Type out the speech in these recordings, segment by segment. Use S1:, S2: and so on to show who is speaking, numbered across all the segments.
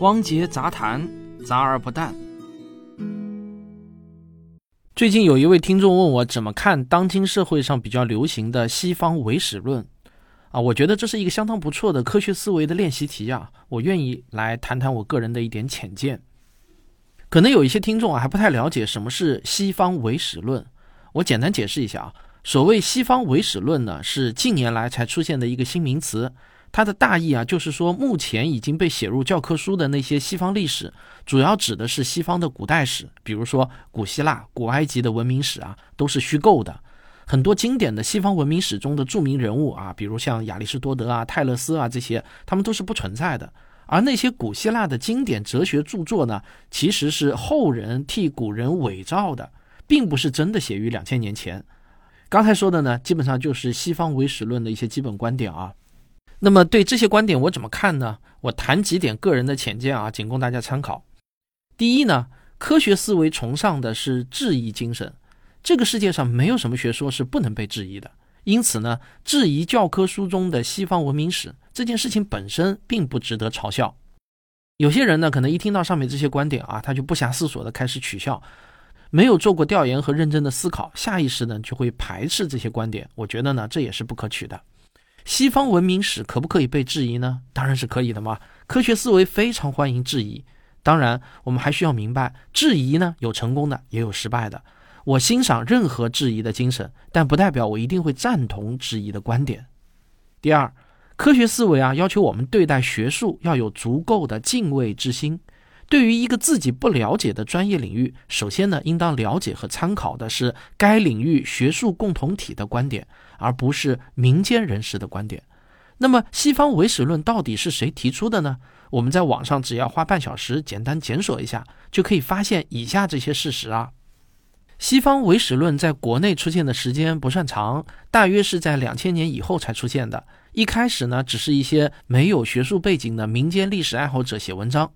S1: 汪杰杂谈，杂而不淡。最近有一位听众问我怎么看当今社会上比较流行的西方唯史论，啊，我觉得这是一个相当不错的科学思维的练习题啊，我愿意来谈谈我个人的一点浅见。可能有一些听众啊还不太了解什么是西方唯史论，我简单解释一下啊，所谓西方唯史论呢，是近年来才出现的一个新名词。它的大意啊，就是说，目前已经被写入教科书的那些西方历史，主要指的是西方的古代史，比如说古希腊、古埃及的文明史啊，都是虚构的。很多经典的西方文明史中的著名人物啊，比如像亚里士多德啊、泰勒斯啊这些，他们都是不存在的。而那些古希腊的经典哲学著作呢，其实是后人替古人伪造的，并不是真的写于两千年前。刚才说的呢，基本上就是西方唯史论的一些基本观点啊。那么对这些观点我怎么看呢？我谈几点个人的浅见啊，仅供大家参考。第一呢，科学思维崇尚的是质疑精神，这个世界上没有什么学说是不能被质疑的。因此呢，质疑教科书中的西方文明史这件事情本身并不值得嘲笑。有些人呢，可能一听到上面这些观点啊，他就不假思索的开始取笑，没有做过调研和认真的思考，下意识呢就会排斥这些观点。我觉得呢，这也是不可取的。西方文明史可不可以被质疑呢？当然是可以的嘛。科学思维非常欢迎质疑。当然，我们还需要明白，质疑呢有成功的，也有失败的。我欣赏任何质疑的精神，但不代表我一定会赞同质疑的观点。第二，科学思维啊，要求我们对待学术要有足够的敬畏之心。对于一个自己不了解的专业领域，首先呢，应当了解和参考的是该领域学术共同体的观点。而不是民间人士的观点。那么，西方唯史论到底是谁提出的呢？我们在网上只要花半小时简单检索一下，就可以发现以下这些事实啊。西方唯史论在国内出现的时间不算长，大约是在两千年以后才出现的。一开始呢，只是一些没有学术背景的民间历史爱好者写文章。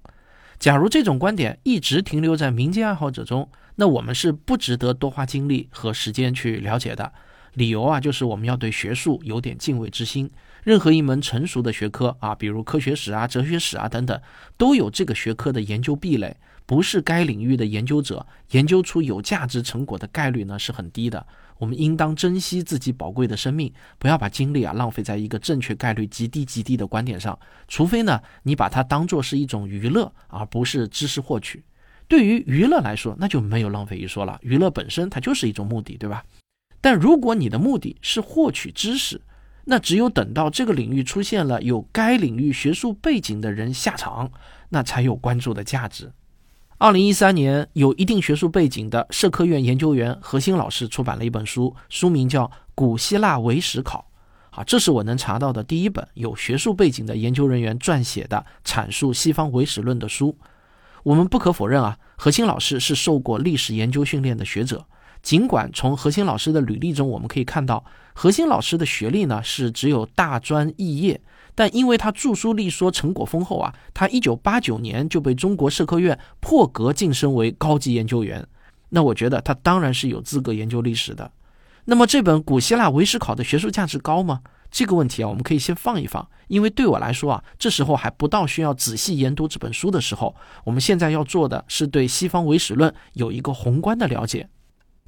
S1: 假如这种观点一直停留在民间爱好者中，那我们是不值得多花精力和时间去了解的。理由啊，就是我们要对学术有点敬畏之心。任何一门成熟的学科啊，比如科学史啊、哲学史啊等等，都有这个学科的研究壁垒。不是该领域的研究者，研究出有价值成果的概率呢是很低的。我们应当珍惜自己宝贵的生命，不要把精力啊浪费在一个正确概率极低极低的观点上。除非呢，你把它当做是一种娱乐，而不是知识获取。对于娱乐来说，那就没有浪费一说了。娱乐本身它就是一种目的，对吧？但如果你的目的是获取知识，那只有等到这个领域出现了有该领域学术背景的人下场，那才有关注的价值。二零一三年，有一定学术背景的社科院研究员何新老师出版了一本书，书名叫《古希腊唯史考》。好，这是我能查到的第一本有学术背景的研究人员撰写的阐述西方唯史论的书。我们不可否认啊，何新老师是受过历史研究训练的学者。尽管从何新老师的履历中我们可以看到，何新老师的学历呢是只有大专肄业，但因为他著书立说，成果丰厚啊，他一九八九年就被中国社科院破格晋升为高级研究员。那我觉得他当然是有资格研究历史的。那么这本古希腊唯史考的学术价值高吗？这个问题啊，我们可以先放一放，因为对我来说啊，这时候还不到需要仔细研读这本书的时候。我们现在要做的是对西方唯史论有一个宏观的了解。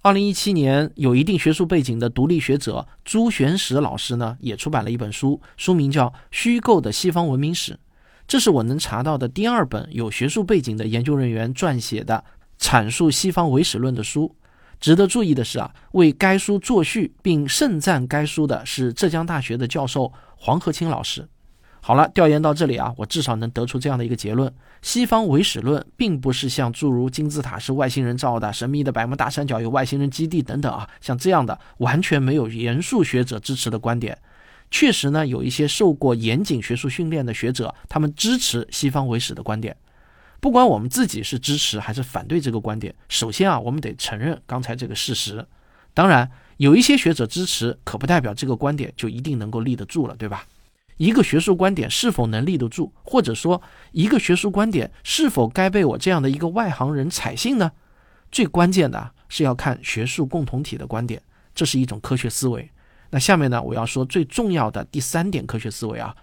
S1: 二零一七年，有一定学术背景的独立学者朱玄石老师呢，也出版了一本书，书名叫《虚构的西方文明史》。这是我能查到的第二本有学术背景的研究人员撰写的阐述西方唯史论的书。值得注意的是啊，为该书作序并盛赞该书的是浙江大学的教授黄和清老师。好了，调研到这里啊，我至少能得出这样的一个结论：西方唯史论并不是像诸如金字塔是外星人造的、神秘的百慕大三角有外星人基地等等啊，像这样的完全没有严肃学者支持的观点。确实呢，有一些受过严谨学术训练的学者，他们支持西方唯史的观点。不管我们自己是支持还是反对这个观点，首先啊，我们得承认刚才这个事实。当然，有一些学者支持，可不代表这个观点就一定能够立得住了，对吧？一个学术观点是否能立得住，或者说一个学术观点是否该被我这样的一个外行人采信呢？最关键的是要看学术共同体的观点，这是一种科学思维。那下面呢，我要说最重要的第三点科学思维啊，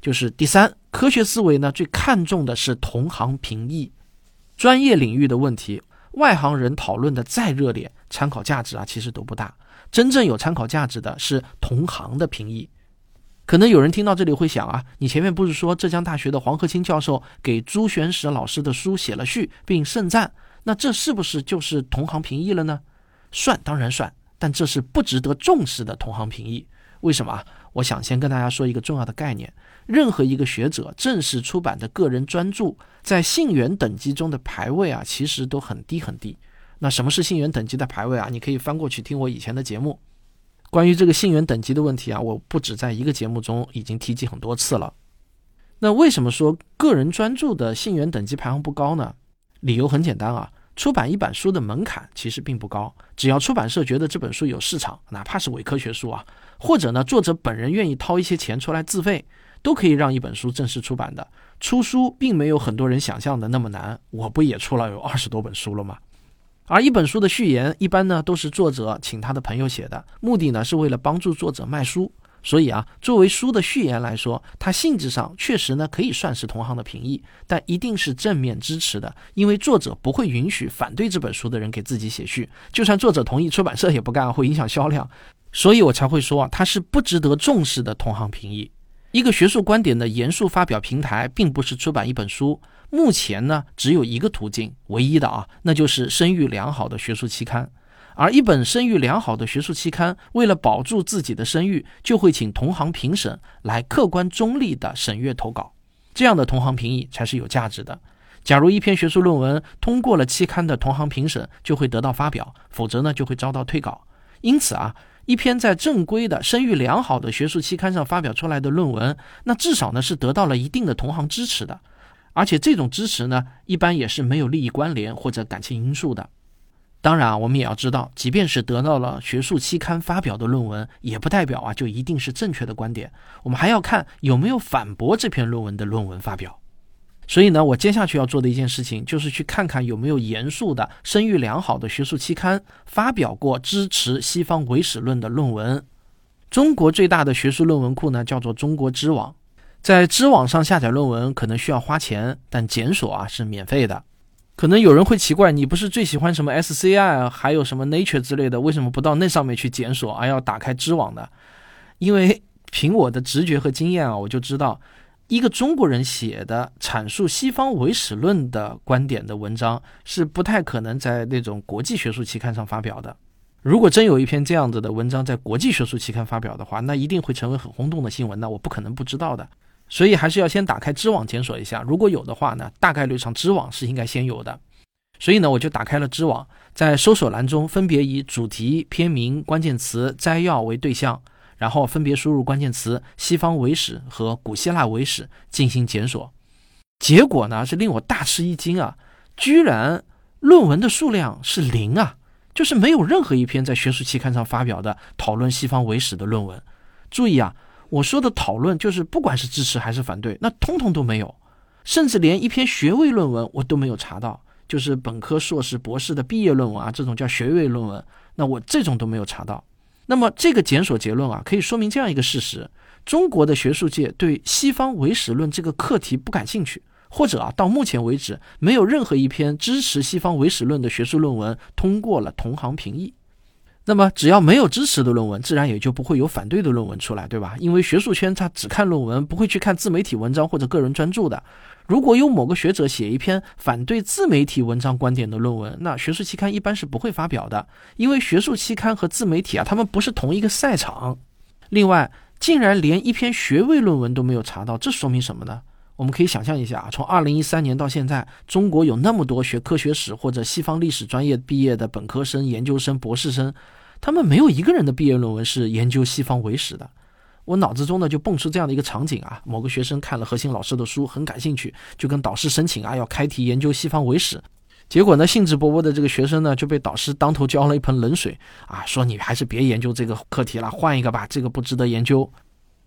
S1: 就是第三，科学思维呢最看重的是同行评议，专业领域的问题，外行人讨论的再热烈，参考价值啊其实都不大。真正有参考价值的是同行的评议。可能有人听到这里会想啊，你前面不是说浙江大学的黄鹤清教授给朱玄石老师的书写了序并盛赞，那这是不是就是同行评议了呢？算当然算，但这是不值得重视的同行评议。为什么啊？我想先跟大家说一个重要的概念：任何一个学者正式出版的个人专著，在信源等级中的排位啊，其实都很低很低。那什么是信源等级的排位啊？你可以翻过去听我以前的节目。关于这个信源等级的问题啊，我不止在一个节目中已经提及很多次了。那为什么说个人专注的信源等级排行不高呢？理由很简单啊，出版一本书的门槛其实并不高，只要出版社觉得这本书有市场，哪怕是伪科学书啊，或者呢作者本人愿意掏一些钱出来自费，都可以让一本书正式出版的。出书并没有很多人想象的那么难，我不也出了有二十多本书了吗？而一本书的序言一般呢都是作者请他的朋友写的，目的呢是为了帮助作者卖书。所以啊，作为书的序言来说，它性质上确实呢可以算是同行的评议，但一定是正面支持的，因为作者不会允许反对这本书的人给自己写序，就算作者同意，出版社也不干，会影响销量。所以我才会说啊，它是不值得重视的同行评议。一个学术观点的严肃发表平台，并不是出版一本书。目前呢，只有一个途径，唯一的啊，那就是声誉良好的学术期刊。而一本声誉良好的学术期刊，为了保住自己的声誉，就会请同行评审来客观中立的审阅投稿。这样的同行评议才是有价值的。假如一篇学术论文通过了期刊的同行评审，就会得到发表；否则呢，就会遭到退稿。因此啊，一篇在正规的声誉良好的学术期刊上发表出来的论文，那至少呢是得到了一定的同行支持的。而且这种支持呢，一般也是没有利益关联或者感情因素的。当然啊，我们也要知道，即便是得到了学术期刊发表的论文，也不代表啊就一定是正确的观点。我们还要看有没有反驳这篇论文的论文发表。所以呢，我接下去要做的一件事情，就是去看看有没有严肃的、声誉良好的学术期刊发表过支持西方唯史论的论文。中国最大的学术论文库呢，叫做中国知网。在知网上下载论文可能需要花钱，但检索啊是免费的。可能有人会奇怪，你不是最喜欢什么 SCI，啊还有什么 Nature 之类的，为什么不到那上面去检索，而要打开知网的？因为凭我的直觉和经验啊，我就知道，一个中国人写的阐述西方唯史论的观点的文章，是不太可能在那种国际学术期刊上发表的。如果真有一篇这样子的文章在国际学术期刊发表的话，那一定会成为很轰动的新闻，那我不可能不知道的。所以还是要先打开知网检索一下，如果有的话呢，大概率上知网是应该先有的。所以呢，我就打开了知网，在搜索栏中分别以主题、篇名、关键词、摘要为对象，然后分别输入关键词“西方伪史”和“古希腊伪史”进行检索。结果呢是令我大吃一惊啊，居然论文的数量是零啊，就是没有任何一篇在学术期刊上发表的讨论西方伪史的论文。注意啊。我说的讨论就是，不管是支持还是反对，那通通都没有，甚至连一篇学位论文我都没有查到，就是本科、硕士、博士的毕业论文啊，这种叫学位论文，那我这种都没有查到。那么这个检索结论啊，可以说明这样一个事实：中国的学术界对西方唯史论这个课题不感兴趣，或者啊，到目前为止没有任何一篇支持西方唯史论的学术论文通过了同行评议。那么，只要没有支持的论文，自然也就不会有反对的论文出来，对吧？因为学术圈它只看论文，不会去看自媒体文章或者个人专著的。如果有某个学者写一篇反对自媒体文章观点的论文，那学术期刊一般是不会发表的，因为学术期刊和自媒体啊，他们不是同一个赛场。另外，竟然连一篇学位论文都没有查到，这说明什么呢？我们可以想象一下啊，从二零一三年到现在，中国有那么多学科学史或者西方历史专业毕业的本科生、研究生、博士生，他们没有一个人的毕业论文是研究西方伪史的。我脑子中呢就蹦出这样的一个场景啊，某个学生看了核心老师的书，很感兴趣，就跟导师申请啊要开题研究西方伪史，结果呢兴致勃勃的这个学生呢就被导师当头浇了一盆冷水啊，说你还是别研究这个课题了，换一个吧，这个不值得研究。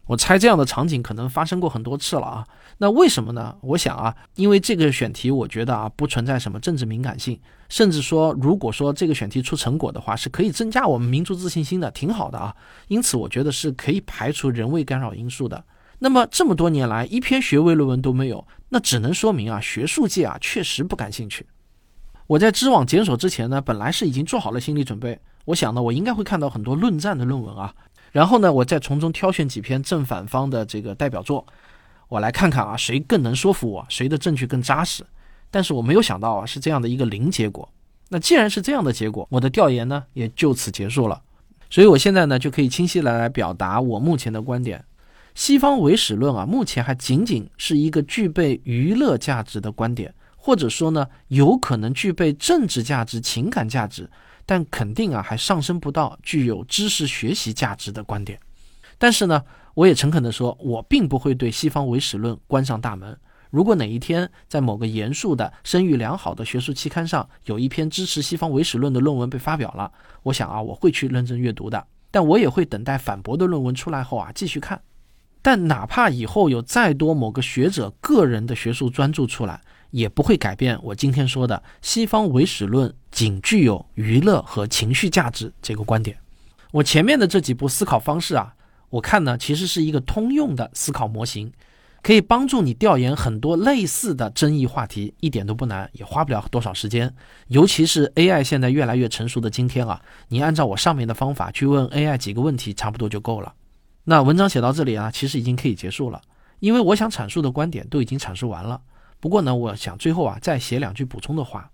S1: 我猜这样的场景可能发生过很多次了啊，那为什么呢？我想啊，因为这个选题，我觉得啊不存在什么政治敏感性，甚至说，如果说这个选题出成果的话，是可以增加我们民族自信心的，挺好的啊。因此，我觉得是可以排除人为干扰因素的。那么这么多年来一篇学位论文都没有，那只能说明啊，学术界啊确实不感兴趣。我在知网检索之前呢，本来是已经做好了心理准备，我想呢，我应该会看到很多论战的论文啊，然后呢，我再从中挑选几篇正反方的这个代表作，我来看看啊，谁更能说服我，谁的证据更扎实。但是我没有想到啊，是这样的一个零结果。那既然是这样的结果，我的调研呢也就此结束了。所以我现在呢就可以清晰的来表达我目前的观点：西方唯史论啊，目前还仅仅是一个具备娱乐价值的观点。或者说呢，有可能具备政治价值、情感价值，但肯定啊还上升不到具有知识学习价值的观点。但是呢，我也诚恳地说，我并不会对西方唯史论关上大门。如果哪一天在某个严肃的、声誉良好的学术期刊上有一篇支持西方唯史论的论文被发表了，我想啊，我会去认真阅读的。但我也会等待反驳的论文出来后啊继续看。但哪怕以后有再多某个学者个人的学术专著出来，也不会改变我今天说的西方唯史论仅具有娱乐和情绪价值这个观点。我前面的这几步思考方式啊，我看呢其实是一个通用的思考模型，可以帮助你调研很多类似的争议话题，一点都不难，也花不了多少时间。尤其是 AI 现在越来越成熟的今天啊，你按照我上面的方法去问 AI 几个问题，差不多就够了。那文章写到这里啊，其实已经可以结束了，因为我想阐述的观点都已经阐述完了。不过呢，我想最后啊再写两句补充的话。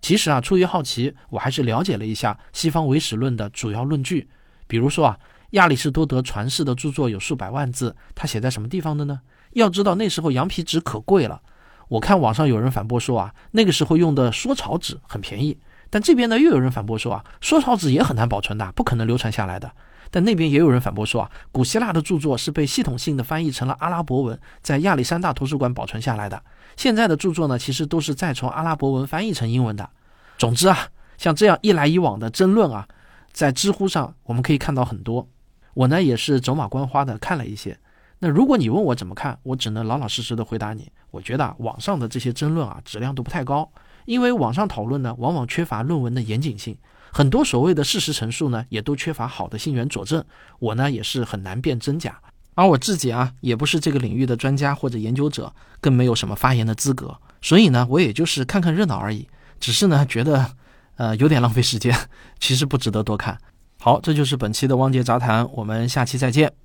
S1: 其实啊，出于好奇，我还是了解了一下西方唯史论的主要论据。比如说啊，亚里士多德传世的著作有数百万字，他写在什么地方的呢？要知道那时候羊皮纸可贵了。我看网上有人反驳说啊，那个时候用的缩草纸很便宜。但这边呢又有人反驳说啊，缩草纸也很难保存的，不可能流传下来的。但那边也有人反驳说啊，古希腊的著作是被系统性的翻译成了阿拉伯文，在亚历山大图书馆保存下来的。现在的著作呢，其实都是再从阿拉伯文翻译成英文的。总之啊，像这样一来一往的争论啊，在知乎上我们可以看到很多。我呢也是走马观花的看了一些。那如果你问我怎么看，我只能老老实实的回答你。我觉得啊网上的这些争论啊，质量都不太高，因为网上讨论呢，往往缺乏论文的严谨性。很多所谓的事实陈述呢，也都缺乏好的信源佐证，我呢也是很难辨真假。而我自己啊，也不是这个领域的专家或者研究者，更没有什么发言的资格，所以呢，我也就是看看热闹而已。只是呢，觉得，呃，有点浪费时间，其实不值得多看。好，这就是本期的汪杰杂谈，我们下期再见。